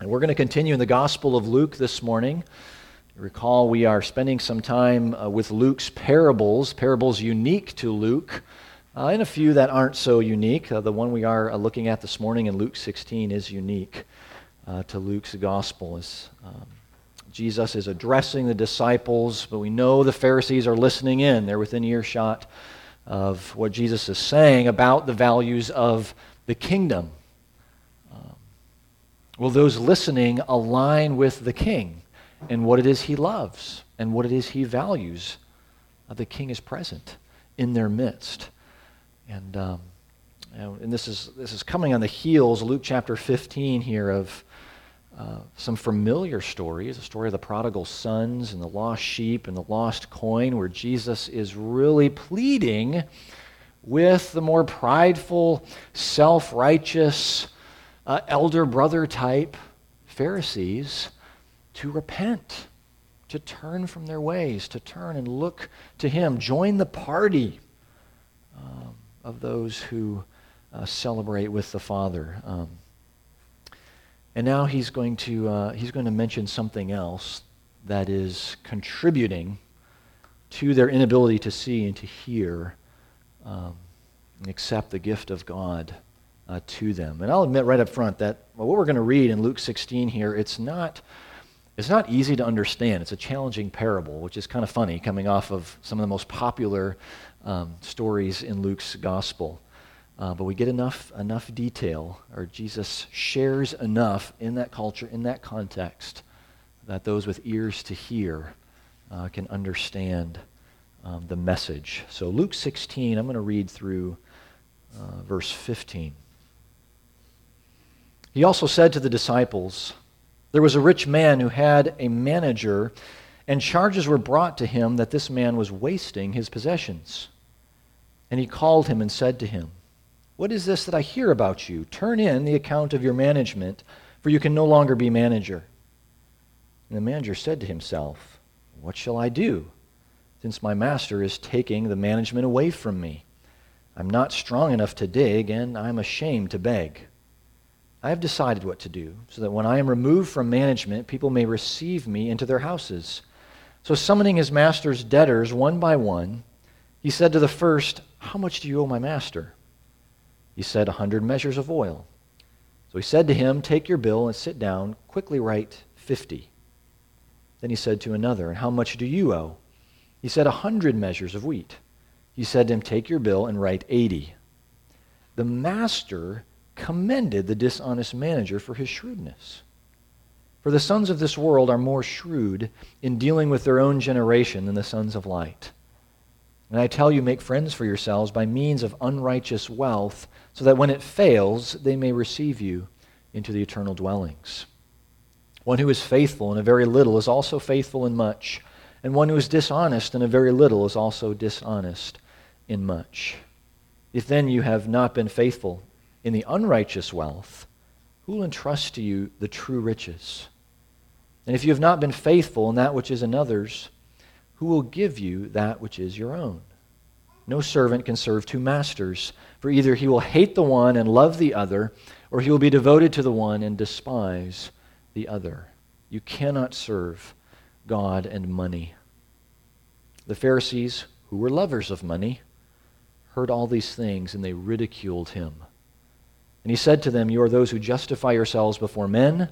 And we're going to continue in the Gospel of Luke this morning. Recall, we are spending some time uh, with Luke's parables, parables unique to Luke, uh, and a few that aren't so unique. Uh, the one we are uh, looking at this morning in Luke 16 is unique uh, to Luke's Gospel. As, um, Jesus is addressing the disciples, but we know the Pharisees are listening in. They're within earshot of what Jesus is saying about the values of the kingdom. Will those listening align with the king? and what it is he loves and what it is he values. Uh, the king is present in their midst. And, um, and this, is, this is coming on the heels, Luke chapter 15 here, of uh, some familiar stories the story of the prodigal sons and the lost sheep and the lost coin, where Jesus is really pleading with the more prideful, self righteous, uh, elder brother type Pharisees to repent, to turn from their ways, to turn and look to Him. Join the party um, of those who uh, celebrate with the Father. Um, and now he's going to uh, he's going to mention something else that is contributing to their inability to see and to hear um, and accept the gift of God uh, to them. And I'll admit right up front that well, what we're going to read in Luke 16 here, it's not it's not easy to understand. It's a challenging parable, which is kind of funny coming off of some of the most popular um, stories in Luke's gospel. Uh, but we get enough, enough detail, or Jesus shares enough in that culture, in that context, that those with ears to hear uh, can understand um, the message. So, Luke 16, I'm going to read through uh, verse 15. He also said to the disciples, there was a rich man who had a manager, and charges were brought to him that this man was wasting his possessions. And he called him and said to him, What is this that I hear about you? Turn in the account of your management, for you can no longer be manager. And the manager said to himself, What shall I do, since my master is taking the management away from me? I'm not strong enough to dig, and I'm ashamed to beg. I have decided what to do, so that when I am removed from management, people may receive me into their houses. So, summoning his master's debtors one by one, he said to the first, How much do you owe my master? He said, A hundred measures of oil. So he said to him, Take your bill and sit down. Quickly write fifty. Then he said to another, And how much do you owe? He said, A hundred measures of wheat. He said to him, Take your bill and write eighty. The master commended the dishonest manager for his shrewdness. For the sons of this world are more shrewd in dealing with their own generation than the sons of light. And I tell you, make friends for yourselves by means of unrighteous wealth, so that when it fails, they may receive you into the eternal dwellings. One who is faithful in a very little is also faithful in much, and one who is dishonest in a very little is also dishonest in much. If then you have not been faithful in the unrighteous wealth, who will entrust to you the true riches? And if you have not been faithful in that which is another's, who will give you that which is your own? No servant can serve two masters, for either he will hate the one and love the other, or he will be devoted to the one and despise the other. You cannot serve God and money. The Pharisees, who were lovers of money, heard all these things and they ridiculed him. And he said to them, You are those who justify yourselves before men,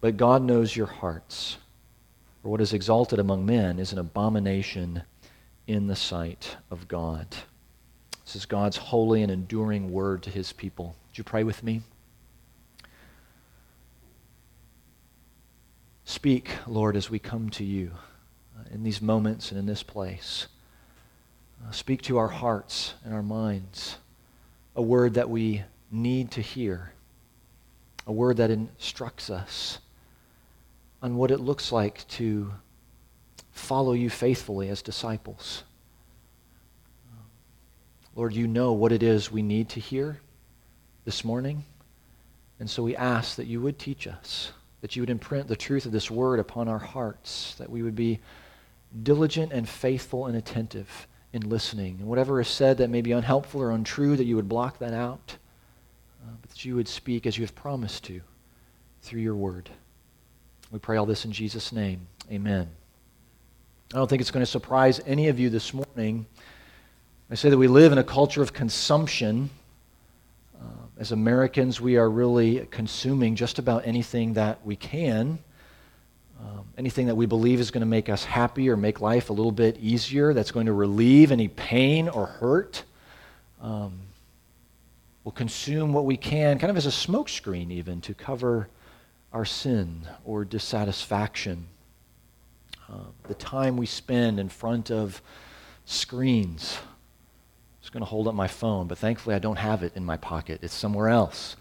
but God knows your hearts. For what is exalted among men is an abomination in the sight of God. This is God's holy and enduring word to his people. Would you pray with me? Speak, Lord, as we come to you uh, in these moments and in this place. Uh, speak to our hearts and our minds a word that we need to hear. A word that instructs us on what it looks like to follow you faithfully as disciples. Lord, you know what it is we need to hear this morning. And so we ask that you would teach us, that you would imprint the truth of this word upon our hearts, that we would be diligent and faithful and attentive in listening. And whatever is said that may be unhelpful or untrue, that you would block that out uh, but that you would speak as you have promised to through your word. We pray all this in Jesus' name. Amen. I don't think it's going to surprise any of you this morning. I say that we live in a culture of consumption. Uh, as Americans, we are really consuming just about anything that we can, um, anything that we believe is going to make us happy or make life a little bit easier, that's going to relieve any pain or hurt. Um, we'll consume what we can, kind of as a smokescreen, even to cover our sin or dissatisfaction. Uh, the time we spend in front of screens. I was going to hold up my phone, but thankfully I don't have it in my pocket. It's somewhere else.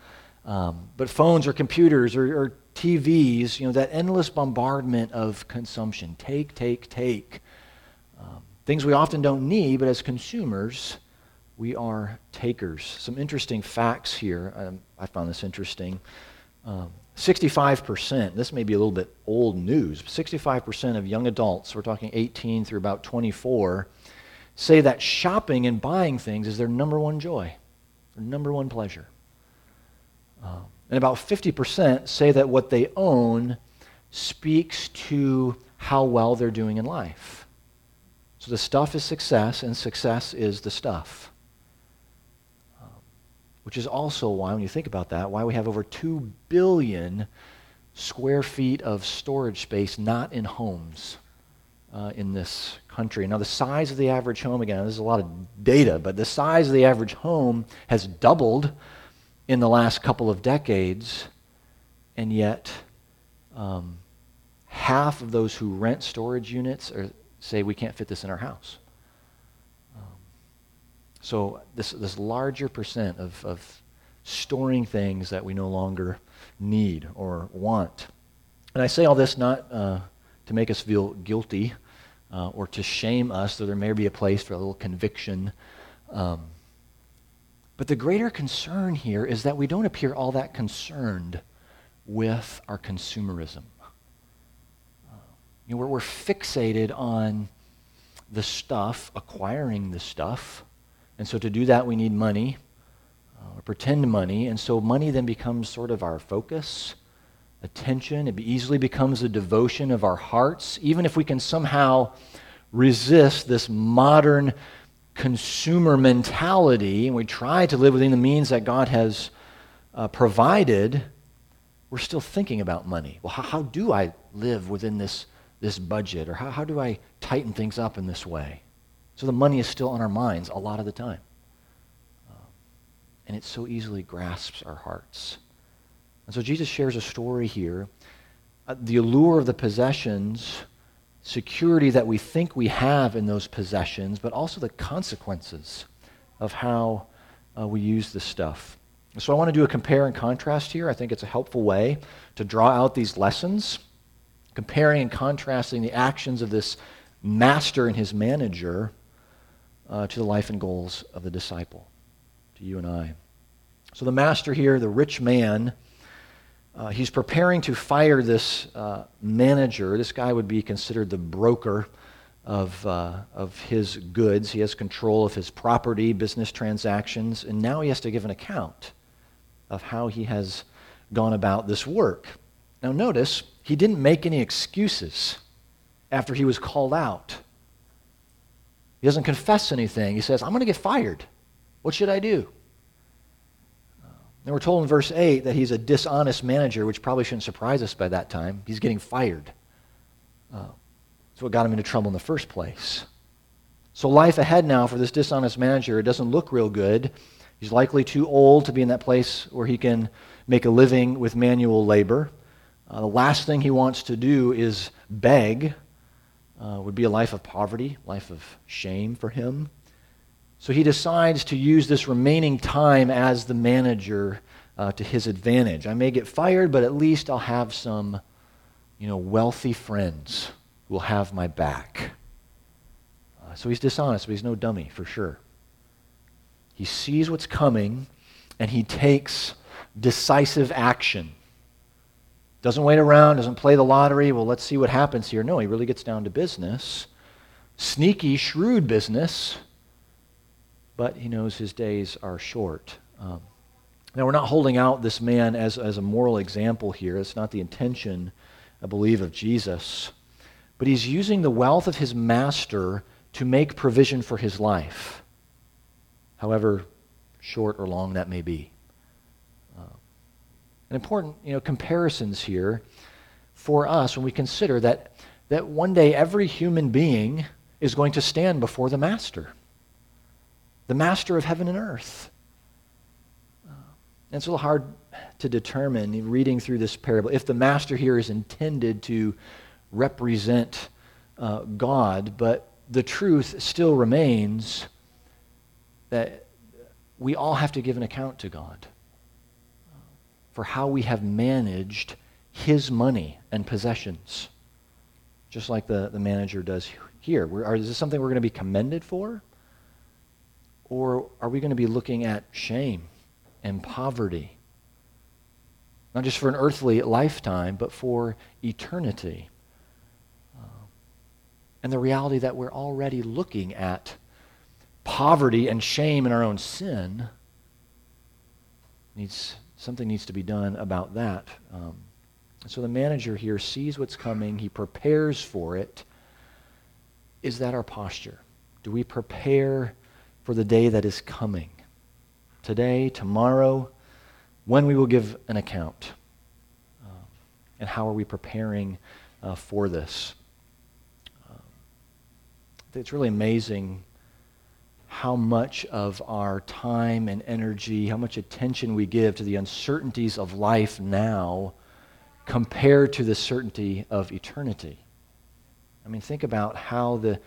Um, but phones or computers or, or, TVs, you know, that endless bombardment of consumption. Take, take, take. Um, things we often don't need, but as consumers, we are takers. Some interesting facts here. Um, I found this interesting. Um, 65%, this may be a little bit old news, 65% of young adults, we're talking 18 through about 24, say that shopping and buying things is their number one joy, their number one pleasure. Um, and about 50% say that what they own speaks to how well they're doing in life. So the stuff is success, and success is the stuff which is also why, when you think about that, why we have over 2 billion square feet of storage space not in homes uh, in this country. Now, the size of the average home, again, this is a lot of data, but the size of the average home has doubled in the last couple of decades, and yet um, half of those who rent storage units are, say we can't fit this in our house. So this, this larger percent of, of storing things that we no longer need or want. And I say all this not uh, to make us feel guilty uh, or to shame us, though there may be a place for a little conviction. Um, but the greater concern here is that we don't appear all that concerned with our consumerism. You know, we're, we're fixated on the stuff, acquiring the stuff, and so to do that, we need money, uh, pretend money. And so money then becomes sort of our focus, attention. It easily becomes a devotion of our hearts, even if we can somehow resist this modern consumer mentality and we try to live within the means that God has uh, provided, we're still thinking about money. Well, how, how do I live within this, this budget? Or how, how do I tighten things up in this way? So the money is still on our minds a lot of the time. Um, and it so easily grasps our hearts. And so Jesus shares a story here. Uh, the allure of the possessions, security that we think we have in those possessions, but also the consequences of how uh, we use this stuff. So I want to do a compare and contrast here. I think it's a helpful way to draw out these lessons, comparing and contrasting the actions of this master and his manager uh, to the life and goals of the disciple, to you and I. So the master here, the rich man, uh, he's preparing to fire this uh, manager. This guy would be considered the broker of, uh, of his goods. He has control of his property, business transactions, and now he has to give an account of how he has gone about this work. Now, notice, he didn't make any excuses after he was called out. He doesn't confess anything. He says, I'm going to get fired. What should I do? And we're told in verse 8 that he's a dishonest manager, which probably shouldn't surprise us by that time. He's getting fired. Uh, that's what got him into trouble in the first place. So, life ahead now for this dishonest manager, it doesn't look real good. He's likely too old to be in that place where he can make a living with manual labor. Uh, the last thing he wants to do is beg uh, would be a life of poverty, life of shame for him. So he decides to use this remaining time as the manager uh, to his advantage. I may get fired, but at least I'll have some, you know, wealthy friends who will have my back. Uh, so he's dishonest, but he's no dummy for sure. He sees what's coming and he takes decisive action. Doesn't wait around, doesn't play the lottery. Well, let's see what happens here. No, he really gets down to business. Sneaky, shrewd business, but he knows his days are short. Um, now, we're not holding out this man as, as a moral example here. It's not the intention I believe, of Jesus. But he's using the wealth of his master to make provision for his life, however short or long that may be. An important you know, comparisons here for us when we consider that, that one day every human being is going to stand before the master, the master of heaven and earth. Uh, and it's a little hard to determine, reading through this parable, if the master here is intended to represent uh, God, but the truth still remains that we all have to give an account to God for how we have managed his money and possessions, just like the, the manager does here. We're, are, is this something we're going to be commended for? Or are we going to be looking at shame and poverty? Not just for an earthly lifetime, but for eternity. Uh, and the reality that we're already looking at poverty and shame in our own sin needs something needs to be done about that. Um, so the manager here sees what's coming, he prepares for it. Is that our posture? Do we prepare for the day that is coming? Today, tomorrow, when we will give an account? Uh, and how are we preparing uh, for this? Uh, it's really amazing how much of our time and energy, how much attention we give to the uncertainties of life now compared to the certainty of eternity. I mean, think about how the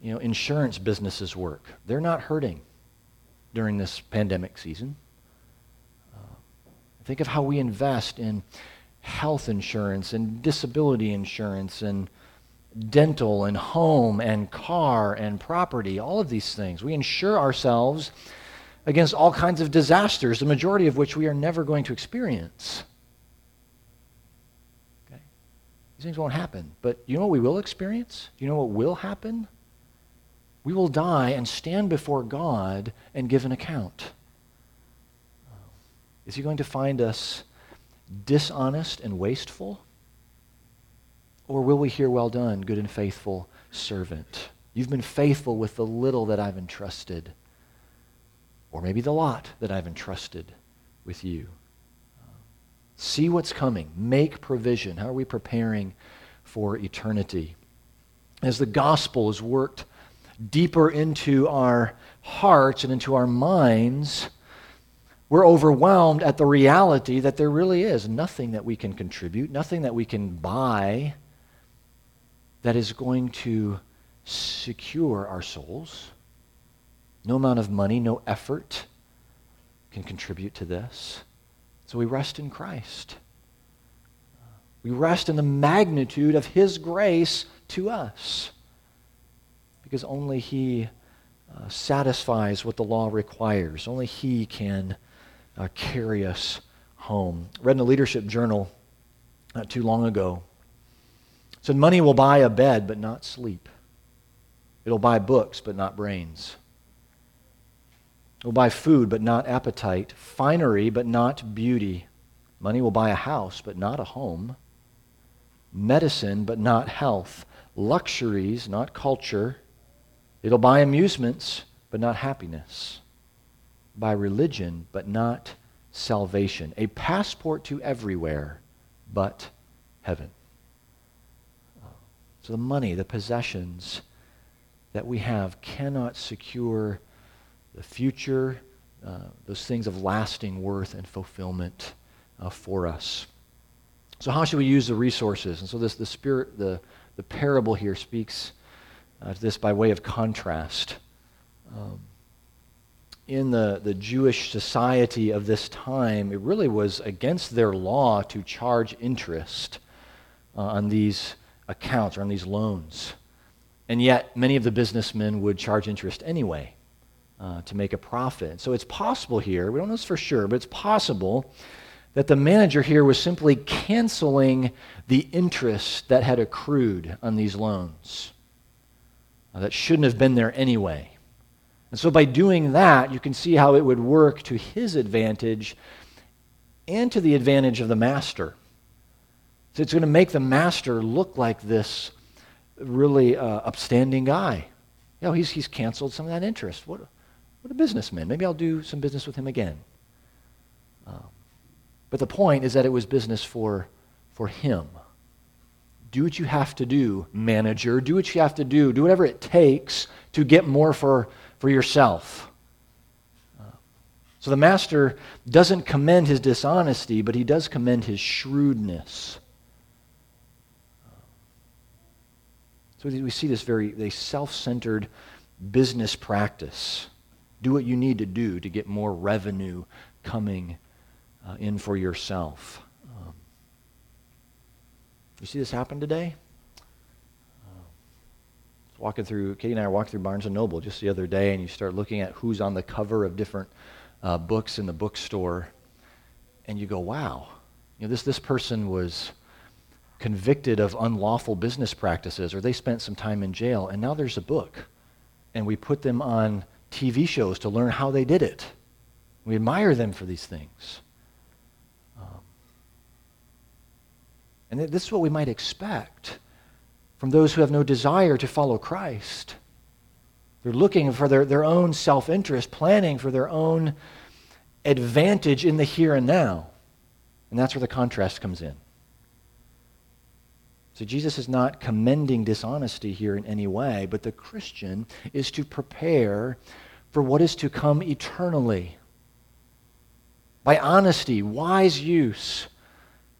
you know, insurance businesses work. They're not hurting during this pandemic season. Uh, think of how we invest in health insurance and disability insurance and dental and home and car and property, all of these things. We insure ourselves against all kinds of disasters, the majority of which we are never going to experience. Okay? These things won't happen. But you know what we will experience? You know what will happen? We will die and stand before God and give an account. Is he going to find us dishonest and wasteful? Or will we hear, Well done, good and faithful servant? You've been faithful with the little that I've entrusted, or maybe the lot that I've entrusted with you. See what's coming. Make provision. How are we preparing for eternity? As the gospel is worked deeper into our hearts and into our minds, we're overwhelmed at the reality that there really is nothing that we can contribute, nothing that we can buy that is going to secure our souls. No amount of money, no effort can contribute to this. So we rest in Christ. We rest in the magnitude of His grace to us because only He uh, satisfies what the law requires. Only He can uh, carry us home. Read in the Leadership Journal not too long ago. Said, Money will buy a bed, but not sleep. It'll buy books, but not brains It will buy food, but not appetite, finery, but not beauty. Money will buy a house, but not a home, medicine, but not health, luxuries, not culture. It'll buy amusements, but not happiness, buy religion, but not salvation, a passport to everywhere but heaven. So the money, the possessions that we have cannot secure the future, uh, those things of lasting worth and fulfillment uh, for us. So, how should we use the resources? And so, this the spirit, the the parable here speaks uh, to this by way of contrast. Um, in the, the Jewish society of this time, it really was against their law to charge interest uh, on these accounts or on these loans. And yet, many of the businessmen would charge interest anyway uh, to make a profit. So it's possible here, we don't know this for sure, but it's possible that the manager here was simply canceling the interest that had accrued on these loans uh, that shouldn't have been there anyway. And so by doing that, you can see how it would work to his advantage and to the advantage of the master. So it's going to make the master look like this really uh, upstanding guy. You know, he's, he's canceled some of that interest. What, what a businessman. Maybe I'll do some business with him again. Um, but the point is that it was business for, for him. Do what you have to do, manager. Do what you have to do. Do whatever it takes to get more for, for yourself. Uh, so the master doesn't commend his dishonesty, but he does commend his shrewdness. So we see this very self-centered business practice. Do what you need to do to get more revenue coming uh, in for yourself. Um, you see this happen today? Uh, walking through, Katie and I walking through Barnes & Noble just the other day, and you start looking at who's on the cover of different uh, books in the bookstore, and you go, wow, you know, this, this person was convicted of unlawful business practices or they spent some time in jail and now there's a book and we put them on TV shows to learn how they did it. We admire them for these things. Um, and this is what we might expect from those who have no desire to follow Christ. They're looking for their, their own self interest, planning for their own advantage in the here and now. And that's where the contrast comes in. So Jesus is not commending dishonesty here in any way, but the Christian is to prepare for what is to come eternally. By honesty, wise use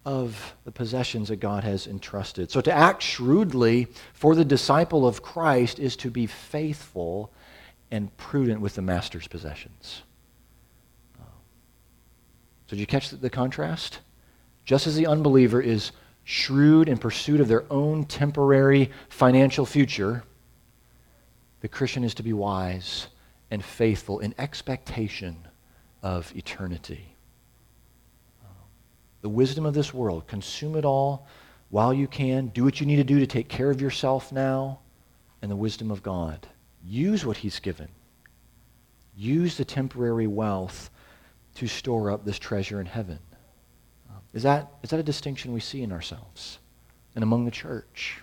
of the possessions that God has entrusted. So to act shrewdly for the disciple of Christ is to be faithful and prudent with the master's possessions. So did you catch the contrast? Just as the unbeliever is shrewd in pursuit of their own temporary financial future, the Christian is to be wise and faithful in expectation of eternity. The wisdom of this world, consume it all while you can. Do what you need to do to take care of yourself now. And the wisdom of God. Use what He's given. Use the temporary wealth to store up this treasure in heaven. Is that, is that a distinction we see in ourselves and among the church?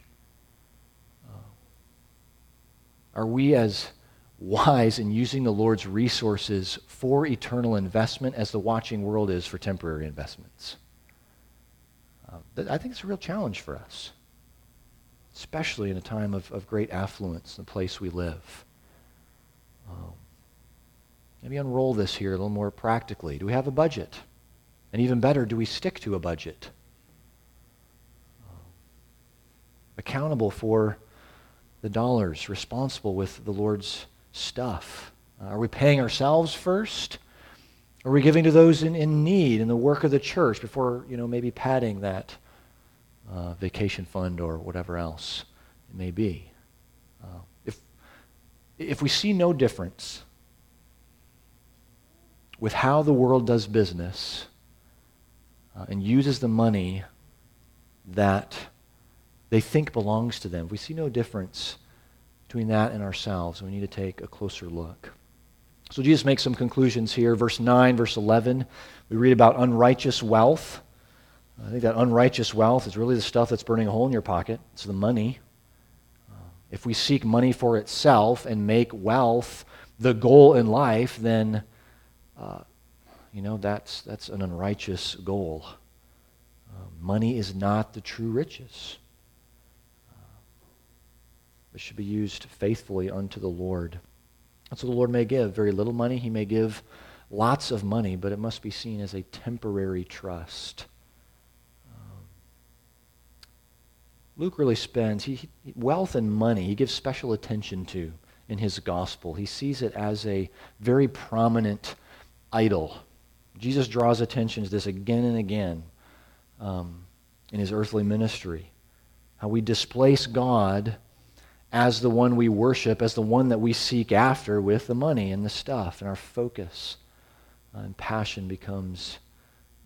Uh, are we as wise in using the Lord's resources for eternal investment as the watching world is for temporary investments? Uh, I think it's a real challenge for us, especially in a time of, of great affluence the place we live. Um, maybe unroll this here a little more practically. Do we have a budget? And even better, do we stick to a budget? Accountable for the dollars, responsible with the Lord's stuff. Uh, are we paying ourselves first? Are we giving to those in, in need in the work of the church before, you know, maybe padding that uh, vacation fund or whatever else it may be? Uh, if, if we see no difference with how the world does business uh, and uses the money that they think belongs to them. We see no difference between that and ourselves. We need to take a closer look. So Jesus makes some conclusions here. Verse 9, verse 11, we read about unrighteous wealth. I think that unrighteous wealth is really the stuff that's burning a hole in your pocket. It's the money. Uh, if we seek money for itself and make wealth the goal in life, then uh, you know, that's, that's an unrighteous goal. Uh, money is not the true riches. Uh, it should be used faithfully unto the Lord. That's what the Lord may give. Very little money. He may give lots of money, but it must be seen as a temporary trust. Um, Luke really spends he, wealth and money, he gives special attention to in his gospel. He sees it as a very prominent idol Jesus draws attention to this again and again um, in his earthly ministry. How we displace God as the one we worship, as the one that we seek after with the money and the stuff, and our focus uh, and passion becomes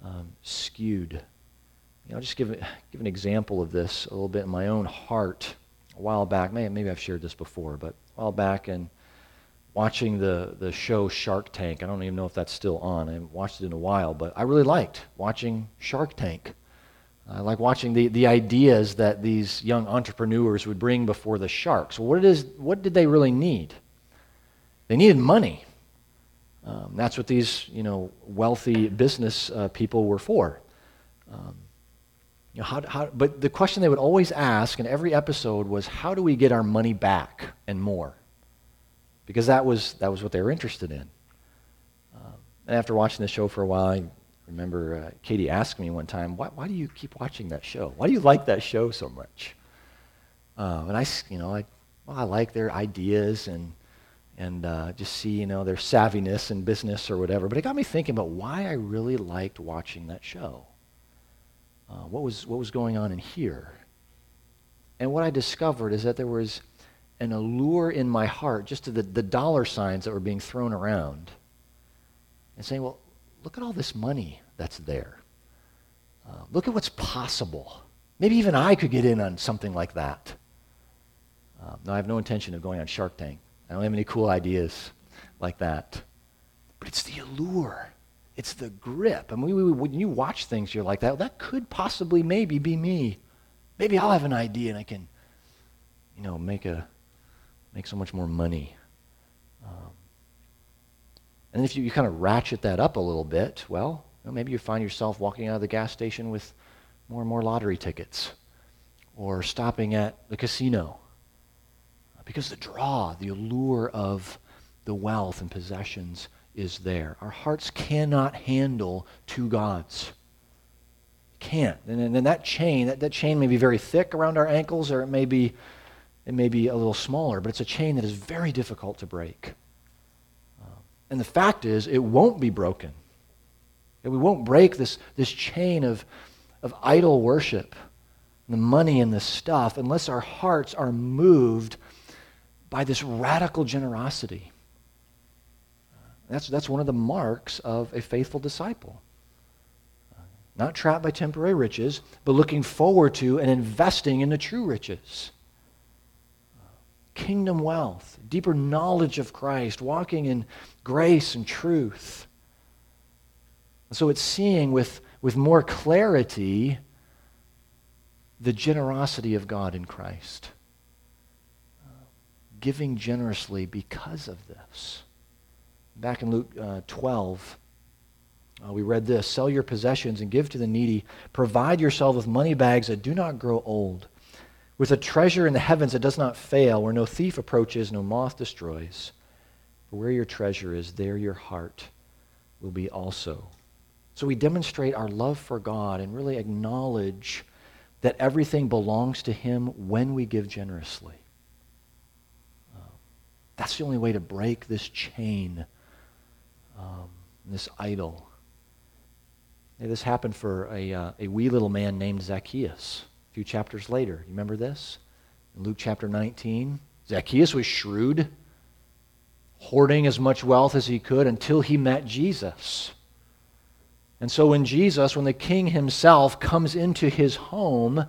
um, skewed. You know, I'll just give, give an example of this a little bit in my own heart. A while back, maybe, maybe I've shared this before, but a while back, and watching the, the show Shark Tank. I don't even know if that's still on. I haven't watched it in a while, but I really liked watching Shark Tank. I like watching the, the ideas that these young entrepreneurs would bring before the sharks. What, is, what did they really need? They needed money. Um, that's what these you know, wealthy business uh, people were for. Um, you know, how, how, but the question they would always ask in every episode was, how do we get our money back and more? Because that was, that was what they were interested in. Um, and after watching the show for a while, I remember uh, Katie asked me one time, why, why do you keep watching that show? Why do you like that show so much? Uh, and I, you know, I, well, I like their ideas and, and uh, just see, you know, their savviness in business or whatever. But it got me thinking about why I really liked watching that show. Uh, what, was, what was going on in here? And what I discovered is that there was an allure in my heart just to the, the dollar signs that were being thrown around and saying, well, look at all this money that's there. Uh, look at what's possible. Maybe even I could get in on something like that. Uh, no, I have no intention of going on Shark Tank. I don't have any cool ideas like that. But it's the allure. It's the grip. I mean, when you watch things, you're like, that, that could possibly maybe be me. Maybe I'll have an idea and I can, you know, make, a, make so much more money. Um, and if you, you kind of ratchet that up a little bit, well, you know, maybe you find yourself walking out of the gas station with more and more lottery tickets or stopping at the casino because the draw, the allure of the wealth and possessions is there. Our hearts cannot handle two gods. Can't. And then that chain, that, that chain may be very thick around our ankles or it may be it may be a little smaller, but it's a chain that is very difficult to break. Uh, and the fact is, it won't be broken. We won't break this, this chain of, of idol worship, the money and the stuff, unless our hearts are moved by this radical generosity. Uh, that's, that's one of the marks of a faithful disciple. Uh, not trapped by temporary riches, but looking forward to and investing in the true riches kingdom wealth, deeper knowledge of Christ, walking in grace and truth. so it's seeing with, with more clarity the generosity of God in Christ. giving generously because of this. Back in Luke uh, 12, uh, we read this Sell your possessions and give to the needy. Provide yourself with money bags that do not grow old with a treasure in the heavens that does not fail, where no thief approaches, no moth destroys. For where your treasure is, there your heart will be also. So we demonstrate our love for God and really acknowledge that everything belongs to Him when we give generously. Uh, that's the only way to break this chain, um, this idol. this happened for a, uh, a wee little man named Zacchaeus few chapters later. You remember this? In Luke chapter 19, Zacchaeus was shrewd, hoarding as much wealth as he could until he met Jesus. And so when Jesus, when the king himself comes into his home,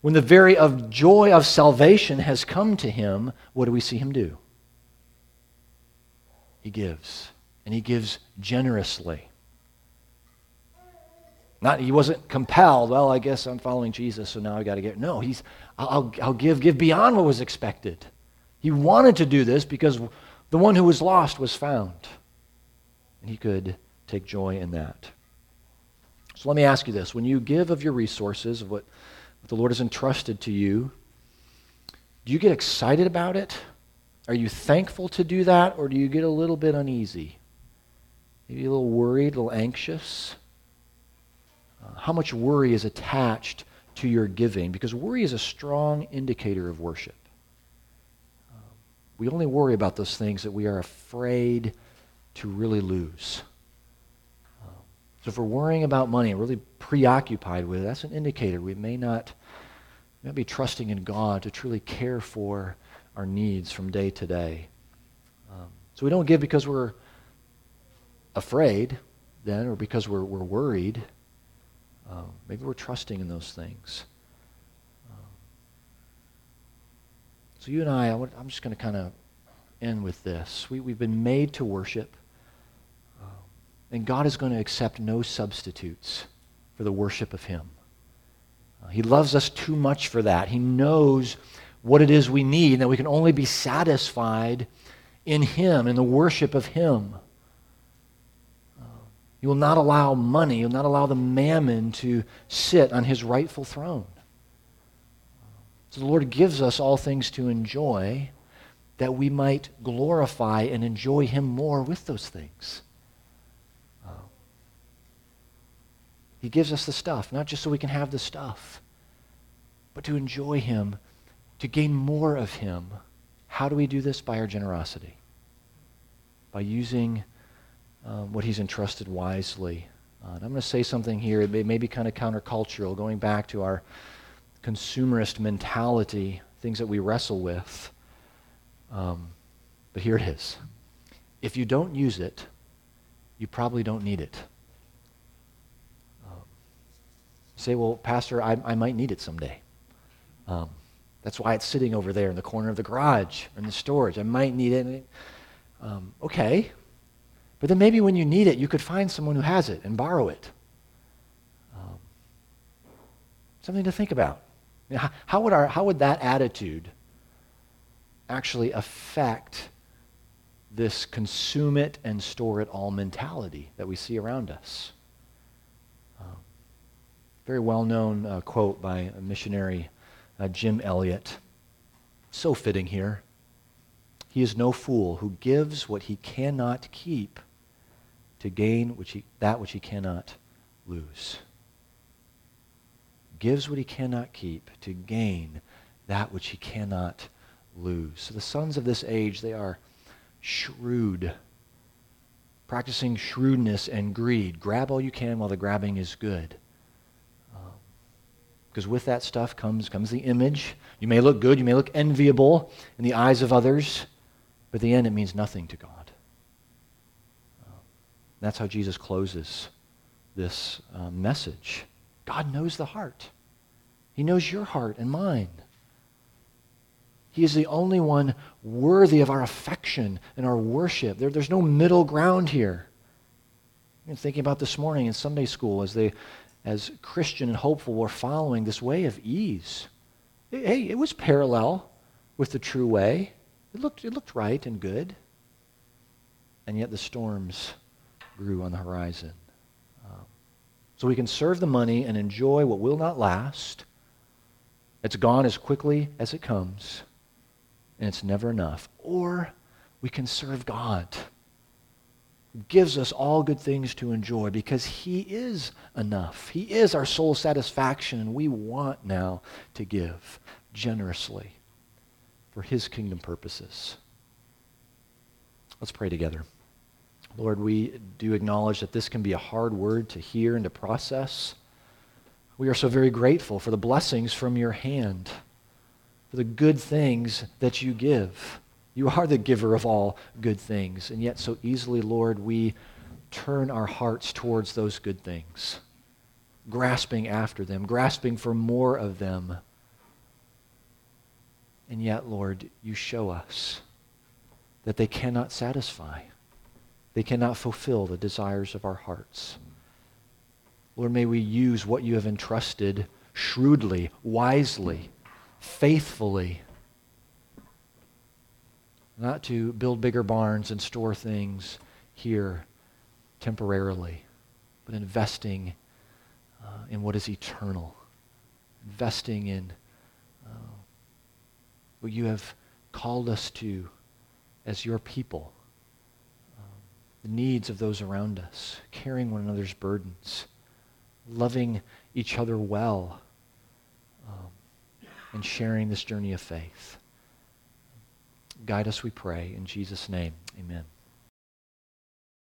when the very of joy of salvation has come to him, what do we see him do? He gives, and he gives generously. Not he wasn't compelled. Well, I guess I'm following Jesus, so now I got to get. No, he's. I'll, I'll give give beyond what was expected. He wanted to do this because the one who was lost was found, and he could take joy in that. So let me ask you this: When you give of your resources, of what, what the Lord has entrusted to you, do you get excited about it? Are you thankful to do that, or do you get a little bit uneasy? Maybe a little worried, a little anxious? How much worry is attached to your giving because worry is a strong indicator of worship. Um, we only worry about those things that we are afraid to really lose. Um, so if we're worrying about money and really preoccupied with it, that's an indicator we may not, may not be trusting in God to truly care for our needs from day to day. Um, so we don't give because we're afraid then or because we're, we're worried. Um, maybe we're trusting in those things. Um, so you and I, I am just going to kind of end with this. We, we've been made to worship, um, and God is going to accept no substitutes for the worship of Him. Uh, he loves us too much for that. He knows what it is we need, and that we can only be satisfied in Him, in the worship of Him. He will not allow money, you'll not allow the mammon to sit on His rightful throne. So the Lord gives us all things to enjoy that we might glorify and enjoy Him more with those things. He gives us the stuff, not just so we can have the stuff, but to enjoy Him, to gain more of Him. How do we do this? By our generosity, by using um, what He's entrusted wisely. Uh, I'm going to say something here, it may, may be kind of countercultural, going back to our consumerist mentality, things that we wrestle with. Um, but here it is. If you don't use it, you probably don't need it. Um, say, well, Pastor, I, I might need it someday. Um, that's why it's sitting over there in the corner of the garage or in the storage. I might need it. Um, okay. But then maybe when you need it, you could find someone who has it and borrow it. Um, something to think about. You know, how, how, would our, how would that attitude actually affect this consume it and store it all mentality that we see around us? Uh, very well known uh, quote by a missionary, uh, Jim Elliot. So fitting here. He is no fool who gives what he cannot keep to gain which he, that which he cannot lose gives what he cannot keep to gain that which he cannot lose. So the sons of this age, they are shrewd, practicing shrewdness and greed. Grab all you can while the grabbing is good. Because um, with that stuff comes, comes the image. You may look good, you may look enviable in the eyes of others, but at the end it means nothing to God. That's how Jesus closes this uh, message. God knows the heart. He knows your heart and mine. He is the only one worthy of our affection and our worship. There, there's no middle ground here. I'm thinking about this morning in Sunday school as they, as Christian and hopeful, were following this way of ease. Hey, it was parallel with the true way. It looked, it looked right and good. And yet the storms grew on the horizon. Um, so we can serve the money and enjoy what will not last. It's gone as quickly as it comes, and it's never enough. Or we can serve God, who gives us all good things to enjoy because He is enough. He is our sole satisfaction, and we want now to give generously for His kingdom purposes. Let's pray together. Lord, we do acknowledge that this can be a hard word to hear and to process. We are so very grateful for the blessings from your hand, for the good things that you give. You are the giver of all good things. And yet, so easily, Lord, we turn our hearts towards those good things, grasping after them, grasping for more of them. And yet, Lord, you show us that they cannot satisfy. They cannot fulfill the desires of our hearts. Lord, may we use what you have entrusted shrewdly, wisely, faithfully, not to build bigger barns and store things here temporarily, but investing uh, in what is eternal, investing in uh, what you have called us to as your people the needs of those around us, carrying one another's burdens, loving each other well, um, and sharing this journey of faith. Guide us, we pray. In Jesus' name, amen.